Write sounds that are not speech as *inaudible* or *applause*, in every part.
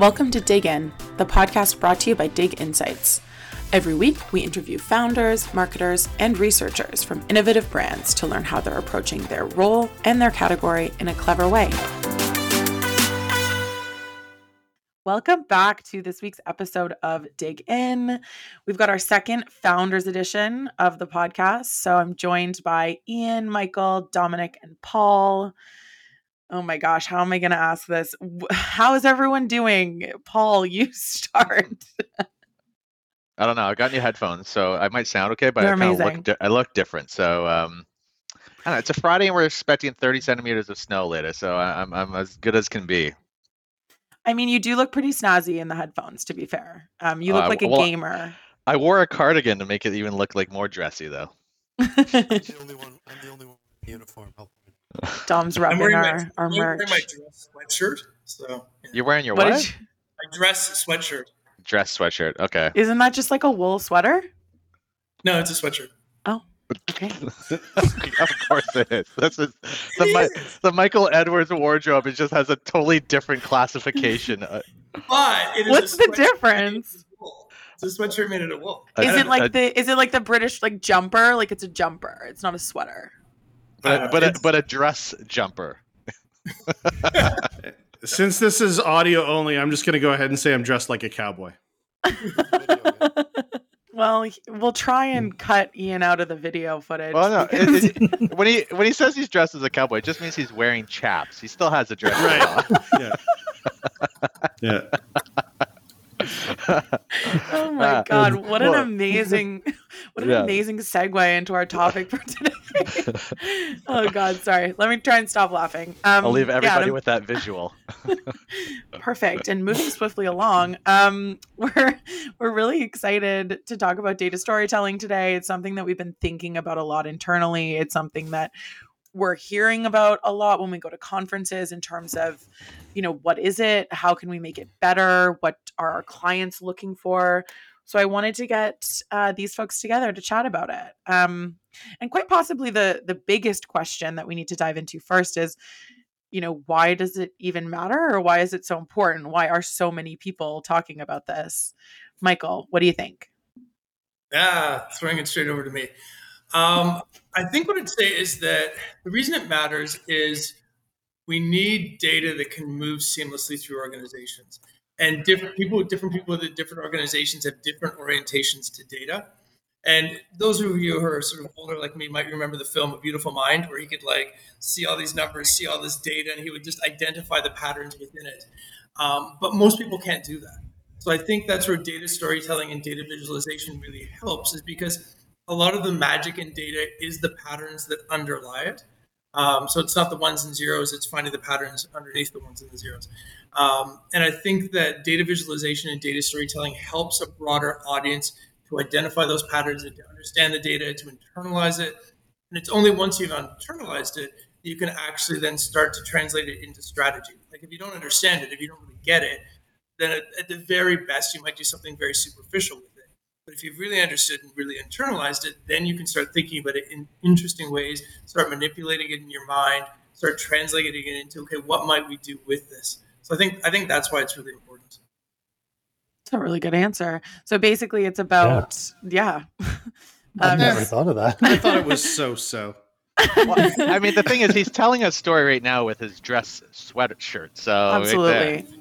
Welcome to Dig In, the podcast brought to you by Dig Insights. Every week, we interview founders, marketers, and researchers from innovative brands to learn how they're approaching their role and their category in a clever way. Welcome back to this week's episode of Dig In. We've got our second Founders Edition of the podcast. So I'm joined by Ian, Michael, Dominic, and Paul. Oh my gosh, how am I going to ask this? *laughs* How is everyone doing? Paul, *laughs* you start. I don't know. I got new headphones, so I might sound okay, but They're I kind of look di- I look different. So um, I don't know. It's a Friday, and we're expecting 30 centimeters of snow later, so I- I'm I'm as good as can be. I mean, you do look pretty snazzy in the headphones, to be fair. Um, you look Uh, like a well, gamer. I wore a cardigan to make it even look like more dressy, though. *laughs* I'm the only one. I'm the only one with the uniform. Help me. Dom's I'm repping wearing our, my, our I'm wearing merch. my dress sweatshirt. So yeah. You're wearing your What what? you- my dress sweatshirt. Dress sweatshirt. Okay. isn't that just like a wool sweater? No, it's a sweatshirt. Okay. *laughs* of course it is. This is the the Michael Edwards wardrobe. It just has a totally different classification. Uh, But it is What's the difference? of. It's a sweatshirt made out of wool. Is it like uh, the is it like the British like jumper? Like it's a jumper. It's not a sweater. But Uh, a, but a, but a dress jumper. *laughs* Since this is audio only, I'm just going to go ahead and say I'm dressed like a cowboy. *laughs* well, we'll try and cut Ian out of the video footage. Well, no. because- It, it, *laughs* when he when he says he's dressed as a cowboy, it just means he's wearing chaps. He still has a dress. Right. Yeah. Yeah. oh my Ah, god, what an amazing what an Yeah. amazing segue into our topic for today. *laughs* oh god, sorry. Let me try and stop laughing. Um, I'll leave everybody to- with that visual. *laughs* Perfect. And moving swiftly along, um, *laughs* we're we're really excited to talk about data storytelling today. It's something that we've been thinking about a lot internally. It's something that we're hearing about a lot when we go to conferences in terms of, you know, what is it? How can we make it better? What are our clients looking for? So I wanted to get uh, these folks together to chat about it. Um, and quite possibly the the biggest question that we need to dive into first is you know, why does it even matter or why is it so important? Why are so many people talking about this? Michael, what do you think? Ah, throwing it straight over to me. Um, I think what I'd say is that the reason it matters is we need data that can move seamlessly through organizations. And different people, different people with different organizations have different orientations to data. And those of you who are sort of older like me might remember the film A Beautiful Mind, where he could like see all these numbers, see all this data, and he would just identify the patterns within it. Um, but most people can't do that. So I think that's where data storytelling and data visualization really helps, is because a lot of the magic in data is the patterns that underlie it. Um, so it's not the ones and zeros; it's finding the patterns underneath the ones and the zeros. Um, and I think that data visualization and data storytelling helps a broader audience to identify those patterns and to understand the data, to internalize it. And it's only once you've internalized it that you can actually then start to translate it into strategy. Like if you don't understand it, if you don't really get it, then at, at the very best, you might do something very superficial. But if you've really understood and really internalized it, then you can start thinking about it in interesting ways, start manipulating it in your mind, start translating it into, okay, what might we do with this? So I think I think that's why it's really important. It's a really good answer. So basically, it's about, yeah. I've Um, never thought of that. I thought it was so so. Well, I mean, the thing is, he's telling a story right now with his dress sweatshirt. So right. Absolutely.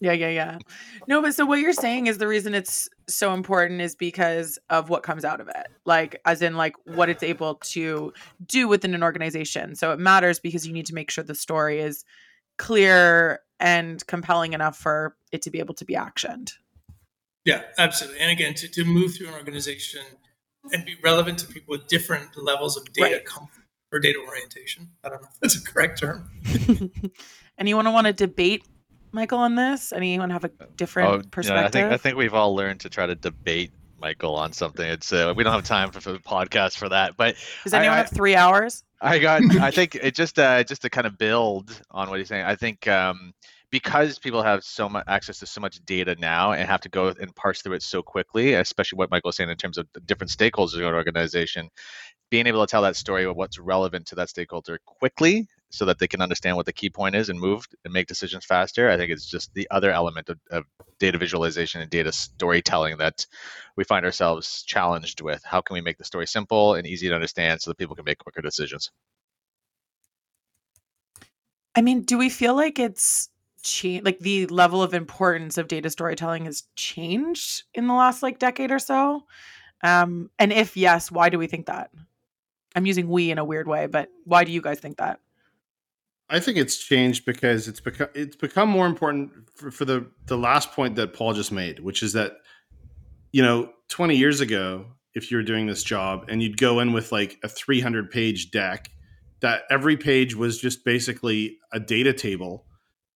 Yeah, yeah, yeah. No, but so what you're saying is the reason it's so important is because of what comes out of it. Like, as in, like, what it's able to do within an organization. So it matters because you need to make sure the story is clear and compelling enough for it to be able to be actioned. Yeah, absolutely. And again, to, to move through an organization and be relevant to people with different levels of data Right. comfort or data orientation. I don't know if that's a correct term. *laughs* Anyone want to debate Michael on this? Anyone have a different Oh, you know, perspective? I think I think we've all learned to try to debate Michael on something. It's uh, we don't have time for, for the podcast for that, but Does anyone I- have three hours? I got. I *laughs* think it just uh, just to kind of build on what he's saying. I think um, because people have so much access to so much data now and have to go and parse through it so quickly, especially what Michael was saying in terms of the different stakeholders in an organization, being able to tell that story of what's relevant to that stakeholder quickly so that they can understand what the key point is and move and make decisions faster. I think it's just the other element of, of data visualization and data storytelling that we find ourselves challenged with. How can we make the story simple and easy to understand so that people can make quicker decisions? I mean, do we feel like it's changed like the level of importance of data storytelling has changed in the last like decade or so? Um, and if yes, why do we think that? I'm using we in a weird way, but why do you guys think that? I think it's changed because it's become it's become more important for, for the the last point that Paul just made, which is that you know 20 years ago, if you were doing this job and you'd go in with like a 300 page deck, that every page was just basically a data table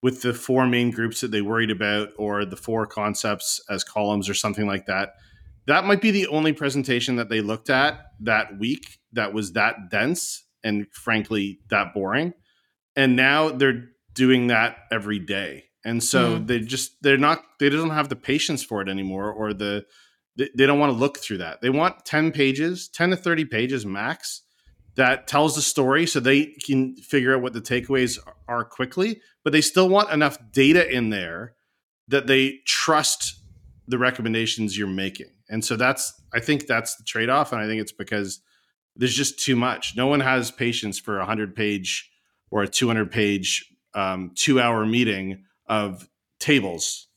with the four main groups that they worried about or the four concepts as columns or something like that. That might be the only presentation that they looked at that week that was that dense and frankly that boring and now they're doing that every day and so mm. they just they're not they don't have the patience for it anymore or the they, they don't want to look through that they want 10 pages 10 to 30 pages max that tells the story so they can figure out what the takeaways are quickly but they still want enough data in there that they trust the recommendations you're making and so that's I think that's the trade off, and I think it's because there's just too much. No one has patience for a hundred page or a 200 page um, two hour meeting of tables.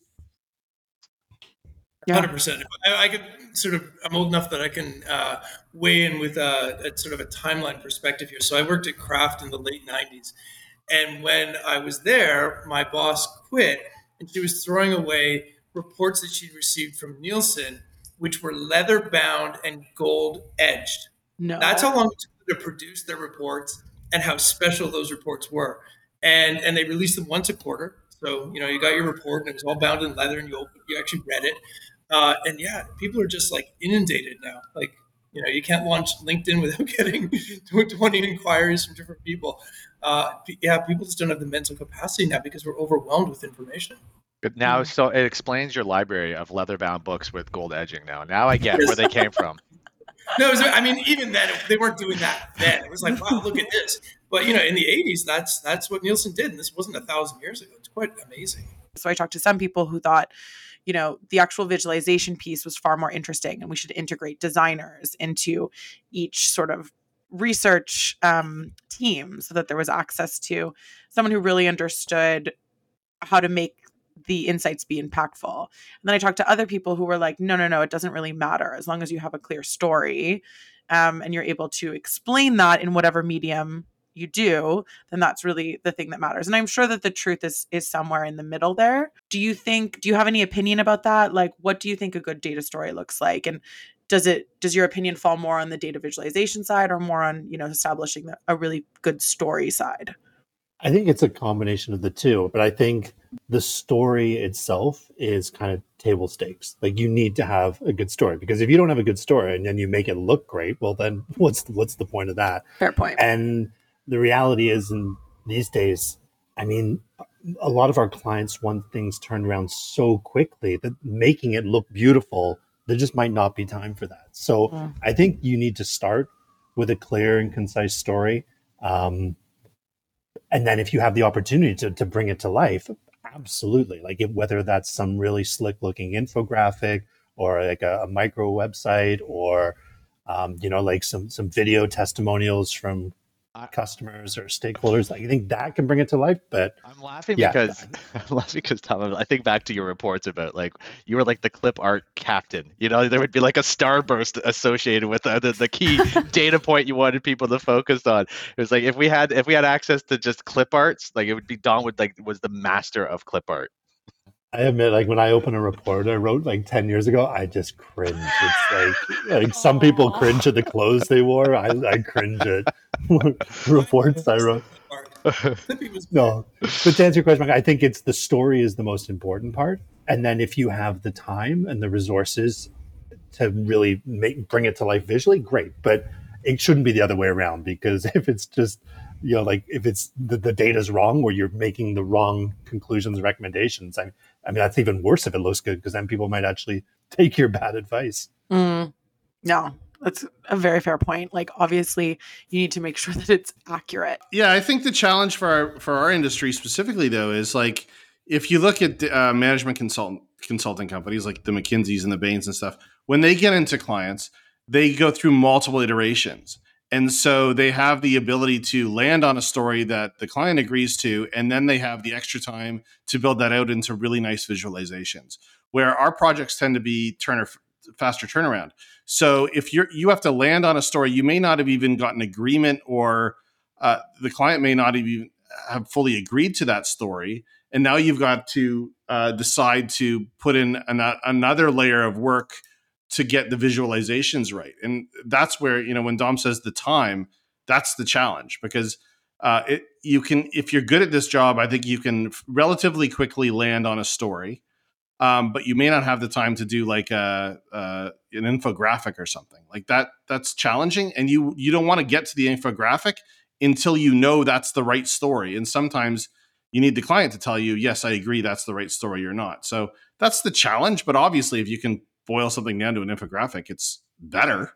Hundred percent. I, I could sort of. I'm old enough that I can uh, weigh in with a, a, sort of a timeline perspective here. So I worked at Kraft in the late '90s, and when I was there, my boss quit, and she was throwing away reports that she'd received from Nielsen which were leather bound and gold edged. No. That's how long it took to produce their reports and how special those reports were. And and they released them once a quarter. So, you know, you got your report and it was all bound in leather and you opened, you actually read it. Uh, and yeah, people are just like inundated now. Like, you know, you can't launch LinkedIn *laughs* without getting 20 inquiries from different people. Uh, yeah, people just don't have the mental capacity now because we're overwhelmed with information. But now, mm. so it explains your library of leather-bound books with gold edging. Now, now I get where they came from. No, was, I mean, even then, they weren't doing that then. It was like, wow, look at this. But you know, in the '80s, that's that's what Nielsen did, and this wasn't a thousand years ago. It's quite amazing. So I talked to some people who thought, you know, the actual visualization piece was far more interesting, and we should integrate designers into each sort of research um, team so that there was access to someone who really understood how to make the insights be impactful. And then I talked to other people who were like, no, no, no, it doesn't really matter as long as you have a clear story um, and you're able to explain that in whatever medium you do, then that's really the thing that matters. And I'm sure that the truth is is somewhere in the middle there. Do you think do you have any opinion about that? Like what do you think a good data story looks like? And does it does your opinion fall more on the data visualization side or more on, you know, establishing a really good story side? I think it's a combination of the two, but I think the story itself is kind of table stakes. Like you need to have a good story because if you don't have a good story and then you make it look great, well then *laughs* what's the, what's the point of that? Fair point. And the reality is in these days, I mean, a lot of our clients want things turned around so quickly that making it look beautiful, there just might not be time for that. So mm. I think you need to start with a clear and concise story. Um, and then if you have the opportunity to, to bring it to life absolutely like if, whether that's some really slick looking infographic or like a, a micro website or um, you know like some some video testimonials from customers or stakeholders. Like, I think that can bring it to life. But I'm laughing yeah. because *laughs* I'm laughing because Dom, I think back to your reports about like you were like the clip art captain. You know, there would be like a starburst associated with the, the, the key *laughs* data point you wanted people to focus on. It was like if we had if we had access to just clip arts, like it would be Dom would like was the master of clip art. I admit, like when I open a report I wrote like ten years ago, I just cringe. It's like like some people cringe at the clothes they wore. I, I cringe at *laughs* reports I wrote. no, but to answer your question, I think it's the story is the most important part, and then if you have the time and the resources to really make bring it to life visually, great. But it shouldn't be the other way around because *laughs* if it's just you know like if it's the, the data's wrong or you're making the wrong conclusions recommendations i I mean, that's even worse if it looks good because then people might actually *laughs* take your bad advice. Mm, no, that's a very fair point. Like obviously you need to make *laughs* sure that it's accurate. Yeah, I think the challenge for our for our industry specifically though is like if you look at uh, management consultant consulting companies like the McKinseys and the Bains and stuff, when they get into clients, they go through multiple iterations. And so they have the ability to land on a story that the client agrees to, and then they have the extra time to build that out into really nice visualizations. Where our projects tend to be turner faster turnaround. So if you're you have to land on a story, you may not have even gotten agreement, or uh, the client may not even have fully agreed to that story, and now you've got to uh, decide to put in an, another layer of work to get the visualizations right. And that's where, you know, when Dom says the time, that's the challenge because uh, it, you can, if you're good at this job, I think you can relatively quickly land on a story. Um, but you may not have the time to do like a, an infographic or something like that. That's challenging, and you you don't want to get to the infographic until you know that's the right story. And sometimes you need the client to tell you, yes, I agree, that's the right story or not. So that's the challenge. But obviously, if you can boil something down to an infographic, it's better.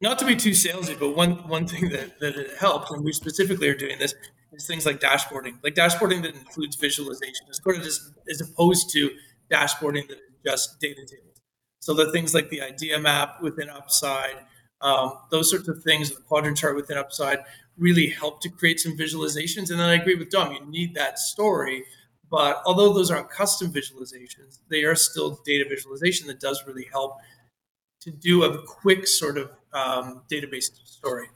Not to be too salesy, but one one thing that, that it helps, and we specifically are doing this, is things like dashboarding. Like dashboarding that includes visualization, as, sort of just, as opposed to dashboarding that is just data tables. So the things like the idea map within Upsiide, um, those sorts of things, the quadrant chart within Upsiide, really help to create some visualizations. And then I agree with Dom, you need that story but although those aren't custom visualizations, they are still data visualization that does really help to do a quick sort of um, database story.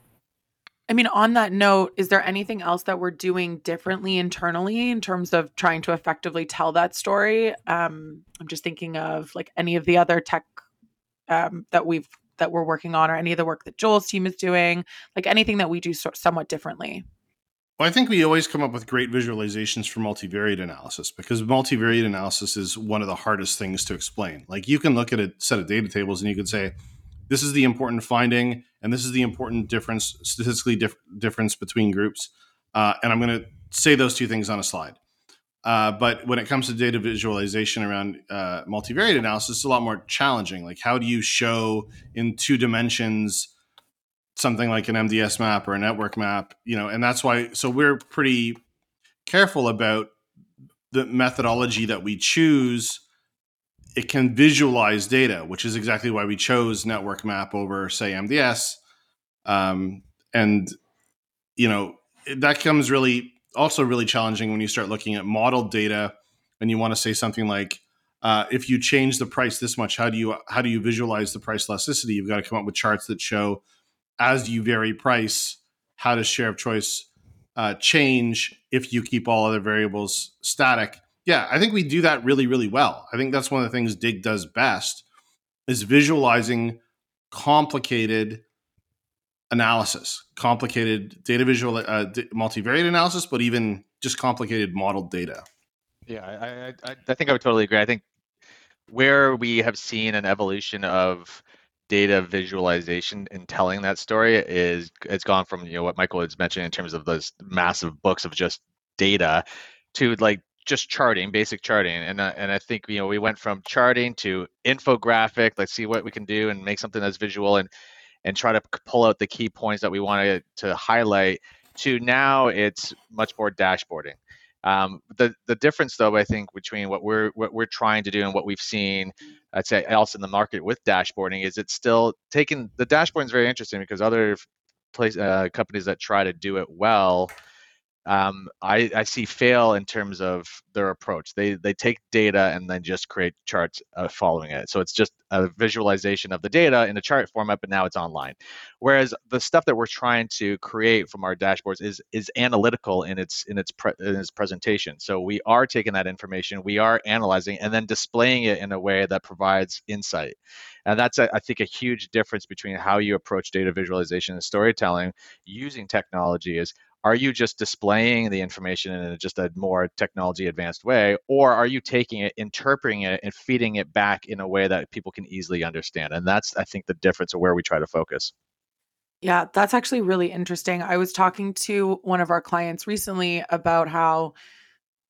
I mean, on that note, is there anything else that we're doing differently internally in terms of trying to effectively tell that story? Um, I'm just thinking of like any of the other tech um, that we've that we're working on, or any of the work that Joel's team is doing, like anything that we do so- somewhat differently. Well, I think we always come up with great visualizations for multivariate analysis because multivariate analysis is one of the hardest things to explain. Like you can look at a set of data tables and you can say, this is the important finding and this is the important difference, statistically dif- difference between groups. Uh, and I'm going to say those two things on a slide. Uh, but when it comes to data visualization around uh, multivariate analysis, it's a lot more challenging. Like, how do you show in two dimensions something like an MDS map or a network map, you know, and that's why so we're pretty careful about the methodology that we choose. It can visualize data, which is exactly why we chose network map over, say, MDS. Um, and you know that comes really also really challenging when you start looking at modeled data and you want to say something like uh, if you change the price this much how do you how do you visualize the price elasticity you've got to come up with charts that show as you vary price, how does share of choice uh, change if you keep all other variables static? Yeah, I think we do that really, really well. I think that's one of the things Dig does best is visualizing complicated analysis, complicated data visual, uh, multivariate analysis, but even just complicated modeled data. Yeah, I, I, I think I would totally agree. I think where we have seen an evolution of data visualization and telling that story is it's gone from you know what Michael was mentioning in terms of those massive books of just data to like just charting, basic charting, and uh, and I think you know we went from charting to infographic. Let's see what we can do and make something that's visual and and try to pull out the key points that we wanted to highlight. To now, it's much more dashboarding. Um, the the difference, though, I think between what we're what we're trying to do and what we've seen, I'd say else in the market with dashboarding is it's still taking the dashboarding is very interesting because other place uh, companies that try to do it well um, I, I, see fail in terms of their approach. They they take data and then just create charts uh, following it. So it's just a visualization of the data in a chart format, but now it's online. Whereas the stuff that we're trying to create from our dashboards is is analytical in its in its pre, in its presentation. So we are taking that information, we are analyzing, and then displaying it in a way that provides insight. And that's I think a huge difference between how you approach data visualization and storytelling using technology is are you just displaying the information in just a more technology advanced way or are you taking it interpreting it and feeding it back in a way that people can easily understand and that's i think the difference of where we try to focus yeah that's actually really interesting i was talking to one of our clients recently about how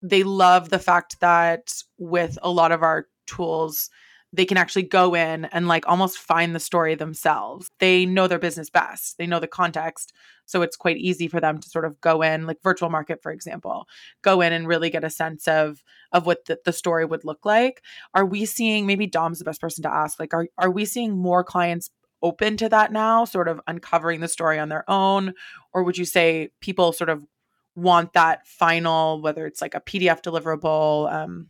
they love the fact that with a lot of our tools they can actually go in and like almost find the story themselves. They know their business best. They know the context. So it's quite easy for them to sort of go in, like virtual market, for example, go in and really get a sense of of what the, the story would look like. Are we seeing maybe Dom's the best person to ask? Like, are are we seeing more clients open to that now, sort of uncovering the story on their own? Or would you say people sort of want that final, whether it's like a PDF deliverable, um,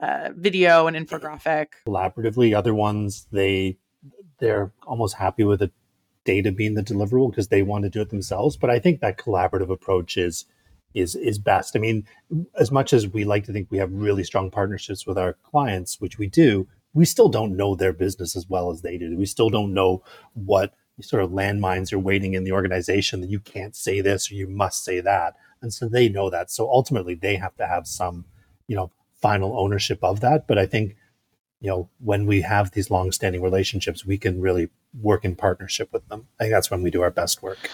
uh, video and infographic? Collaboratively, other ones they they're almost happy with the data being the deliverable because they want to do it themselves. But I think that collaborative approach is is is best. I mean, as much as we like to think we have really strong partnerships with our clients, which we do, we still don't know their business as well as they do. We still don't know what sort of landmines are waiting in the organization that you can't say this or you must say that. And so they know that. So ultimately they have to have some, you know, final ownership of that. But I think, you know, when we have these long-standing relationships, we can really work in partnership with them. I think that's when we do our best work.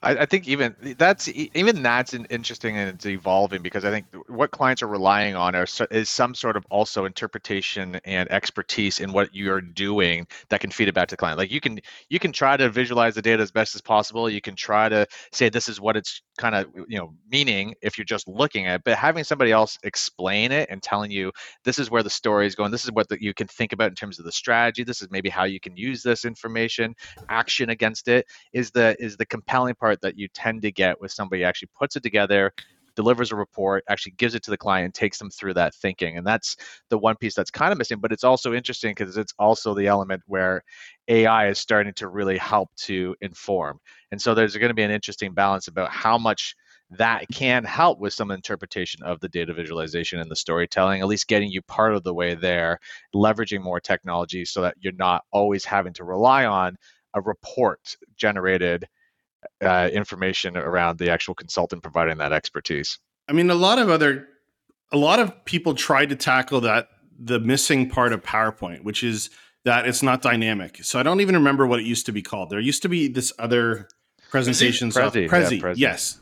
I, I think even that's even that's interesting and it's evolving because I think what clients are relying on are, is some sort of also interpretation and expertise in what you're doing that can feed it back to the client. Like you can you can try to visualize the data as best as possible. You can try to say this is what it's kind of you know meaning if you're just looking at it, but having somebody else explain it and telling you this is where the story is going. This is what the, you can think about in terms of the strategy. This is maybe how you can use this information, action against it is the is the compelling part that you tend to get with somebody actually puts it together delivers a report, actually gives it to the client, takes them through that thinking. And that's the one piece that's kind of missing, but it's also interesting because it's also the element where AI is starting to really help to inform. And so there's going to be an interesting balance about how much that can help with some interpretation of the data visualization and the storytelling, at least getting you part of the way there, leveraging more technology so that you're not always having to rely on a report generated uh, information around the actual consultant providing that expertise. I mean, a lot of other, a lot of people tried to tackle that the missing part of PowerPoint, which is that it's not dynamic. So I don't even remember what it used to be called. There used to be this other presentation Prezi, Prezi, yeah, Prezi. yes.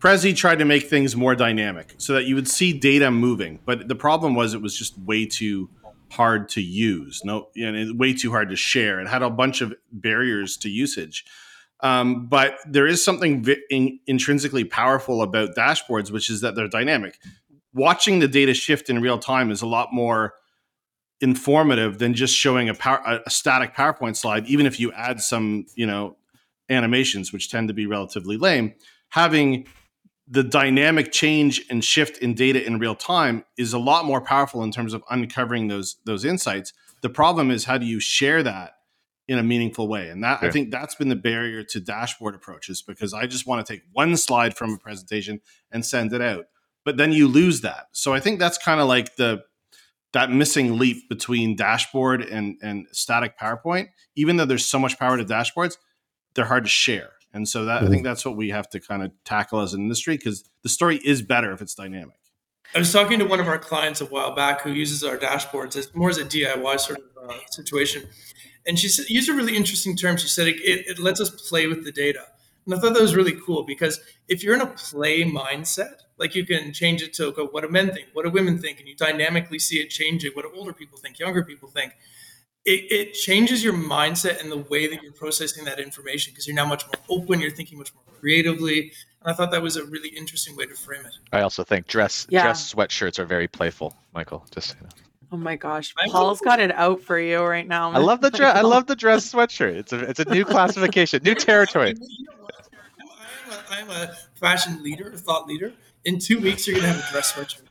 Prezi tried to make things more dynamic so that you would see data moving, but the problem was it was just way too hard to use. No, you know, way too hard to share. It had a bunch of barriers to usage. Um, but there is something vi- in, intrinsically powerful about dashboards, which is that they're dynamic. Watching the data shift in real time is a lot more informative than just showing a, power, a static PowerPoint slide, even if you add some, you know, animations, which tend to be relatively lame. Having the dynamic change and shift in data in real time is a lot more powerful in terms of uncovering those those insights. The problem is how do you share that in a meaningful way. And that yeah. I think that's been the barrier to dashboard approaches because I just want to take one slide from a presentation and send it out. But then you lose that. So I think that's kind of like the that missing leap between dashboard and and static PowerPoint. Even though there's so much power to dashboards, they're hard to share. And so that mm-hmm. I think that's what we have to kind of tackle as an industry because the story is better if it's dynamic. I was talking to one of our clients a while back who uses our dashboards as more as a DIY sort of uh, situation and she said, used a really interesting term. She said it, it, it lets us play with the data. And I thought that was really cool because if you're in a play mindset, like you can change it to go, what do men think? What do women think? And you dynamically see it changing. What do older people think? Younger people think? It, it changes your mindset and the way that you're processing that information because you're now much more open. You're thinking much more creatively. And I thought that was a really interesting way to frame it. I also think dress yeah. dress sweatshirts are very playful, Michael. Just you know. Oh my gosh, Paul's got it out for you right now. I love the *laughs* dress. I love the dress sweatshirt. It's a it's a new classification, new territory. *laughs* I'm a fashion leader, a thought leader. In two weeks, you're gonna have a dress sweatshirt.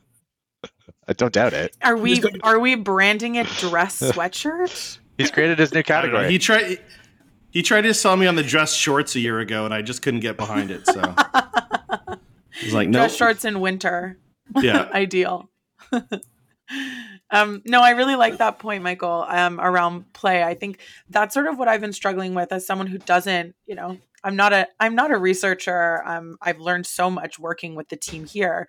I don't doubt it. Are we are we branding it dress *laughs* sweatshirt? He's created his new category. He tried he tried to sell me on the dress shorts a year ago, and I just couldn't get behind it. So he's like, no dress shorts in winter. Yeah, ideal. Um, no, I really like that point, Michael, um, around play. I think that's sort of what I've been struggling with as someone who doesn't, you know, I'm not a I'm not a researcher. Um, I've learned so much working with the team here,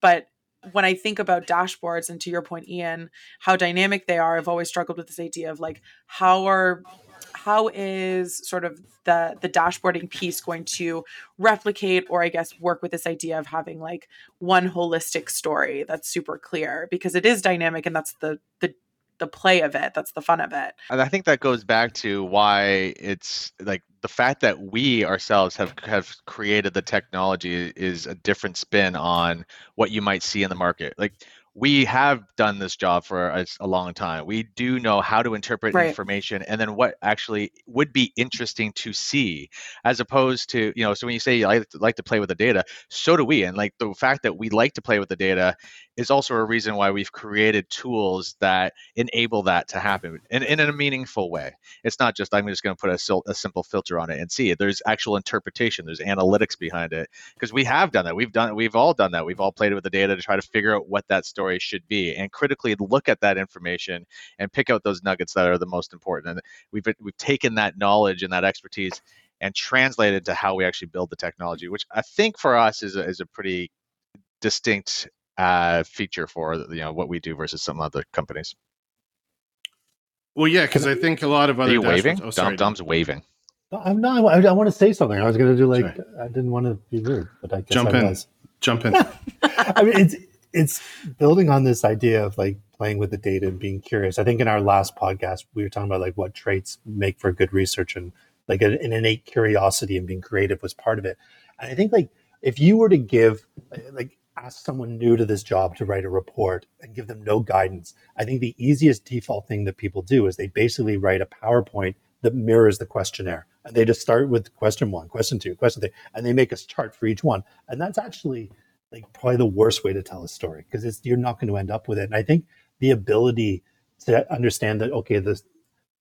but when I think about dashboards and to your point, Ian, how dynamic they are, I've always struggled with this idea of like how are how is sort of the the dashboarding piece going to replicate or i guess work with this idea of having like one holistic story that's super clear because it is dynamic and that's the the the play of it. That's the fun of it. And I think that goes back to why it's like the fact that we ourselves have have created the technology is a different spin on what you might see in the market. Like we have done this job for a, a, long time. We do know how to interpret right. information and then what actually would be interesting to see, as opposed to, you know, so when you say you like, like to play with the data, so do we. And like the fact that we like to play with the data is also a reason why we've created tools that enable that to happen in, in a meaningful way. It's not just, I'm just going to put a, a simple filter on it and see it. There's actual interpretation, there's analytics behind it. Because we have done that. We've done, we've all done that. We've all played with the data to try to figure out what that story should be and critically look at that information and pick out those nuggets that are the most important. And we've we've taken that knowledge and that expertise and translated to how we actually build the technology, which I think for us is a, is a pretty distinct uh, feature for you know what we do versus some other companies. Well, yeah, because I think a lot of other Are you waving. Oh, sorry, Dom, Dom's waving. I'm not. I, I want to say something. I was going to do like sorry. I didn't want to be rude, but I guess jump I in. Was. Jump in. *laughs* I mean, it's it's building on this idea of like playing with the data and being curious. I think in our last podcast we were talking about like what traits make for good research and like an, an innate curiosity and being creative was part of it. And I think like if you were to give like ask someone new to this job to write a report and give them no guidance, I think the easiest default thing that people do is they basically write a PowerPoint that mirrors the questionnaire. And they just start with question one, question two, question three, and they make a chart for each one. And that's actually like probably the worst way to tell a story because it's you're not going to end up with it. And I think the ability to understand that okay, this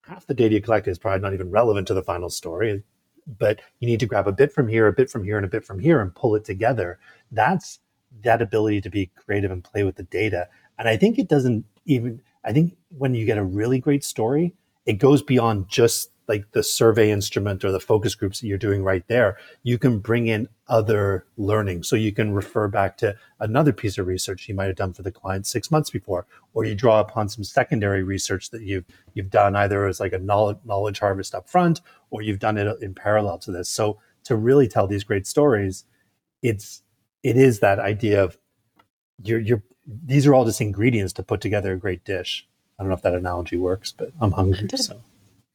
half the data you collect is probably not even relevant to the final story, but you need to grab a bit from here, a bit from here, and a bit from here and pull it together. That's that ability to be creative and play with the data. And I think it doesn't even I think when you get a really great story, it goes beyond just like the survey instrument or the focus groups that you're doing right there, you can bring in other learning. So you can refer back to another piece of research you might have done for the client six months before, or you draw upon some secondary research that you've you've done either as like a knowledge knowledge harvest up front, or you've done it in parallel to this. So to really tell these great stories, it's it is that idea of you're you're these are all just ingredients to put together a great dish. I don't know if that analogy works, but I'm hungry. So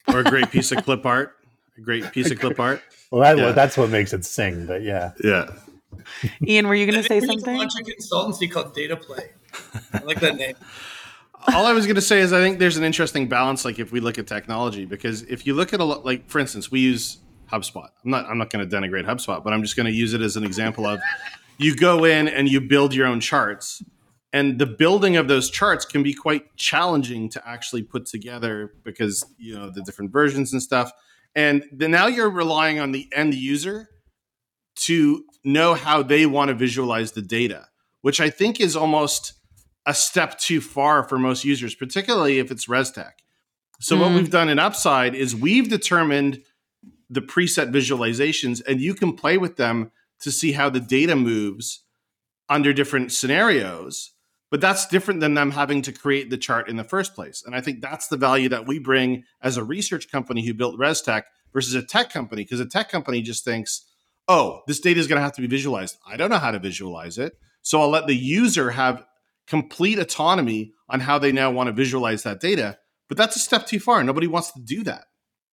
or a great piece of clip art. A great piece of clip art. Well, that, yeah. well, that's what makes it sing. But yeah, yeah. Ian, were you going to say something? Launch a consultancy called Data Play. I like that name. *laughs* All I was going to say is I think there's an interesting balance. Like if we look at technology, because if you look at a lot, like for instance, we use HubSpot. I'm not I'm not going to denigrate HubSpot, but I'm just going to use it as an example of you go in and you build your own charts. And the building of those charts can be quite challenging to actually put together because you know the different versions and stuff. And then now you're relying on the end user to know how they want to visualize the data which i think is almost a step too far for most users particularly if it's ResTech so mm. what we've done in Upsiide is we've determined the preset visualizations and you can play with them to see how the data moves under different scenarios but that's different than them having to create the chart in the first place. And I think that's the value that we bring as a research company who built ResTech versus a tech company, because a tech company just thinks, oh, this data is going to have to be visualized. I don't know how to visualize it. So I'll let the user have complete autonomy on how they now want to visualize that data. But that's a step too far. Nobody wants to do that,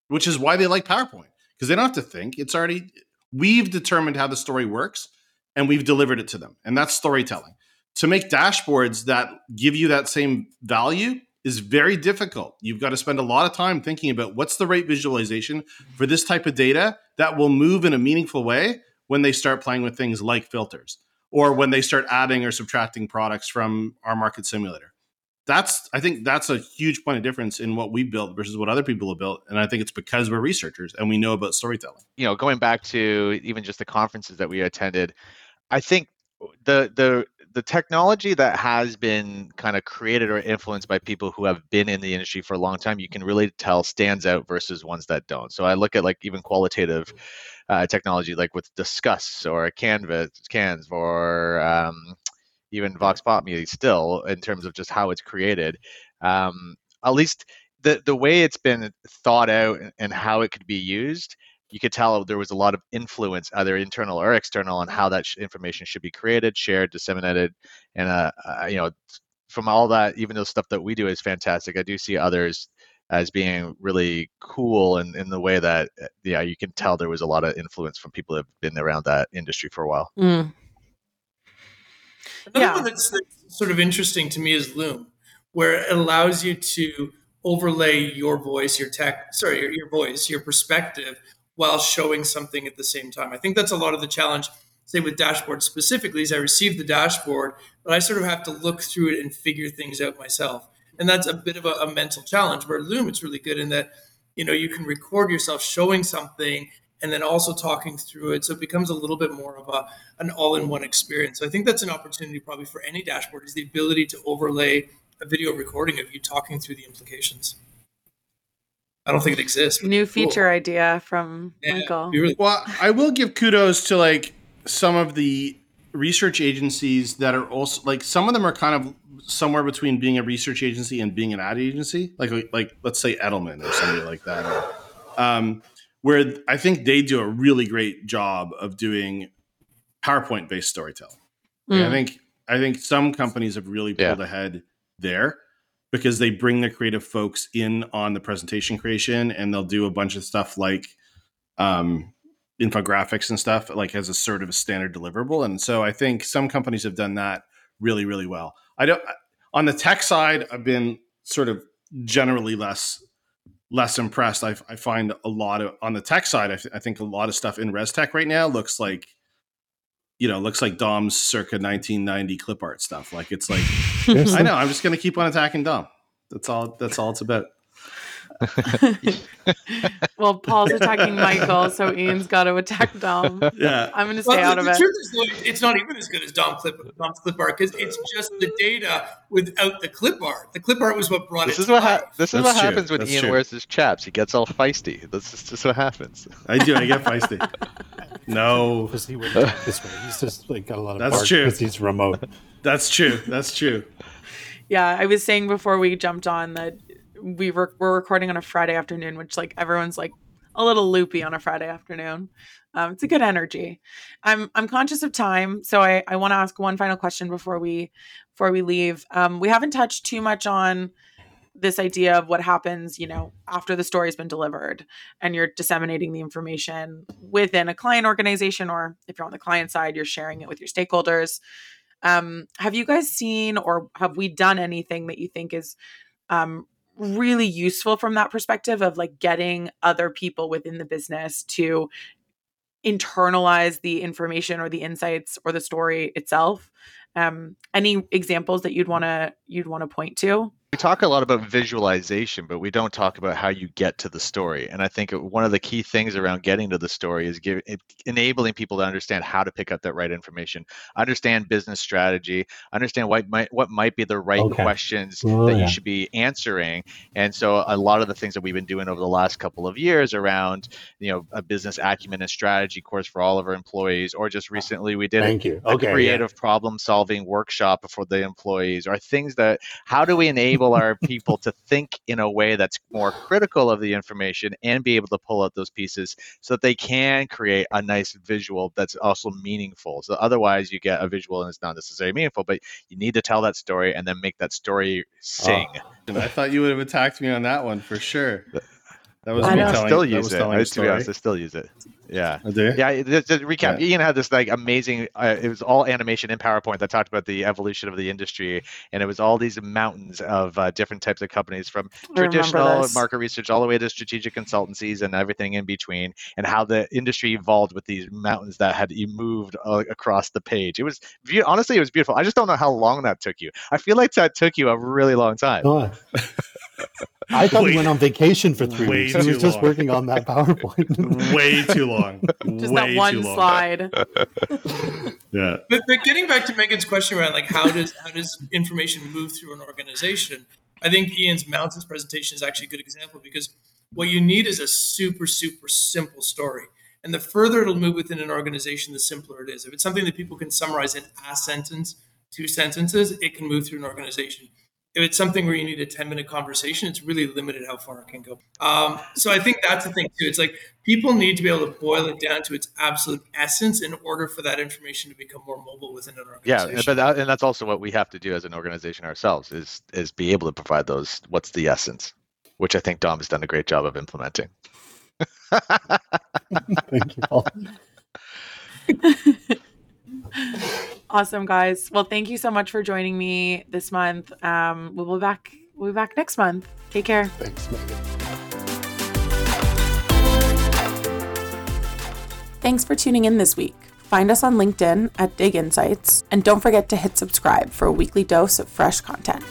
which is why they like PowerPoint, because they don't have to think. It's already, we've determined how the story works and we've delivered it to them. And that's storytelling to make dashboards that give you that same value is very difficult. You've got to spend a lot of time thinking about what's the right visualization for this type of data that will move in a meaningful way when they start playing with things like filters or when they start adding or subtracting products from our market simulator. That's I think that's a huge point of difference in what we built versus what other people have built. And I think it's because we're researchers and we know about storytelling. You know, going back to even just the conferences that we attended, I think the the the technology that has been kind of created or influenced by people who have been in the industry for a long time, you can really tell stands out versus ones that don't. So I look at like even qualitative uh, technology, like with Disqus or Canvas, Cans, or um, even Vox Pop Me still in terms of just how it's created. Um, at least the the way it's been thought out and how it could be used you could tell there was a lot of influence, either internal or external, on how that sh- information should be created, shared, disseminated, and uh, uh, you know, from all that, even though stuff that we do is fantastic, I do see others as being really cool in, in the way that uh, yeah you can tell there was a lot of influence from people that have been around that industry for a while Mm. Another Yeah. one that's, that's sort of interesting to me is Loom, where it allows you to overlay your voice, your tech, sorry, your, your voice, your perspective, while showing something at the same time. I think that's a lot of the challenge, say with dashboards specifically, is I receive the dashboard, but I sort of have to look through it and figure things out myself. And that's a bit of a, a mental challenge. Where Loom, it's really good in that, you know, you can record yourself showing something and then also talking through it. So it becomes a little bit more of a an all-in-one experience. So I think that's an opportunity probably for any dashboard is the ability to overlay a video recording of you talking through the implications. I don't think it exists. New it's cool. feature idea from Yeah, Michael. really- Well, I will give kudos to like some of the research agencies that are also like some of them are kind of somewhere between being a research agency and being an ad agency, like like let's say Edelman or somebody like that, or, um, where I think they do a really great job of doing PowerPoint based storytelling. Like, I Mm. think I think some companies have really Yeah. pulled ahead there because they bring the creative folks in on the presentation creation and they'll do a bunch of stuff like um, infographics and stuff like as a sort of a standard deliverable. And so I think some companies have done that really really well. I don't on the tech side I've been sort of generally less less impressed. I, I find a lot of on the tech side I, th- I think a lot of stuff in res tech right now looks like you know, looks like Dom's circa 1990 clip art stuff. Like it's like I know. I'm just going to keep on attacking Dom. That's all. That's all it's about. *laughs* well, Paul's attacking Michael, so Ian's got to attack Dom. Yeah. I'm going to Well, stay the, out of the it. truth is, though, it's not even as good as Dom Clip, Dom's clip art because it's just the data without the clip art. The clip art was what brought this it is to what life. ha- this is That's what true. happens when That's Ian true. wears his chaps. He gets all feisty. That's just, just what happens. I do. I get feisty. *laughs* No, Because he would this way. He's just like got a lot of That's true. because he's remote. that's true. That's true. Yeah, I was saying before we jumped on that we were we're recording on a Friday afternoon, which like everyone's like a little loopy on a Friday afternoon. Um, it's a good energy. I'm I'm conscious of time, so I I want to ask one final question before we before we leave. Um, we haven't touched too much on this idea of what happens, you know, after the story's been delivered and you're disseminating the information within a client organization, or if you're on the client side, you're sharing it with your stakeholders. Um, have you guys seen or have we done anything that you think is um, really useful from that perspective of like getting other people within the business to internalize the information or the insights or the story itself? Um, any examples that you'd want to you'd want to point to? We talk a lot about visualization, but we don't talk about how you get to the story. And I think one of the key things around getting to the story is give, it, enabling people to understand how to pick up that right information, understand business strategy, understand what might what might be the right Okay. questions Oh, that yeah. you should be answering. And so a lot of the things that we've been doing over the last couple of years around, you know, a business acumen and strategy course for all of our employees, or just recently we did a Thank you. a Okay. yeah. creative problem solving workshop for the employees or things that how do we enable our people to think in a way that's more critical of the information and be able to pull out those pieces so that they can create a nice visual that's also meaningful so otherwise you get a visual and it's not necessarily meaningful but you need to tell that story and then make that story sing Oh, I thought you would have attacked me on that one for sure. That was I me. I telling. still that use was it telling I, a to be honest I still use it yeah I. Yeah, just, just recap. Yeah. Ian had this like amazing. Uh, it was all animation in PowerPoint that talked about the evolution of the industry, and it was all these mountains of uh, different types of companies, from I traditional market research all the way to strategic consultancies and everything in between, and how the industry evolved with these mountains that had moved uh, across the page. It was beau- honestly, it was beautiful. I just don't know how long that took you. I feel like that took you a really long time. Oh. *laughs* I thought Way- he went on vacation for three way weeks. He was too just working on that PowerPoint. *laughs* Way too long. Just Way that one too long. slide. *laughs* Yeah. But, but getting back to Meagan's question around like how does how does information move through an organization? I think Ian's mountains presentation is actually a good example because what you need is a super super simple story, and the further it'll move within an organization, the simpler it is. If it's something that people can summarize in a sentence, two sentences, it can move through an organization. If it's something where you need a 10 minute conversation, it's really limited how far it can go. Um, so I think that's the thing too. It's like people need to be able to boil it down to its absolute essence in order for that information to become more mobile within an organization. Yeah, but that, and that's also what we have to do as an organization ourselves is is be able to provide those. What's the essence? Which I think Dom has done a great job of implementing. *laughs* Thank you, Paul. *laughs* awesome, guys. Well, thank you so much for joining me this month. Um, we'll be back. We'll be back next month. Take care. Thanks, Meagan. Thanks for tuning in this week. Find us on LinkedIn at Dig Insights, and don't forget to hit subscribe for a weekly dose of fresh content.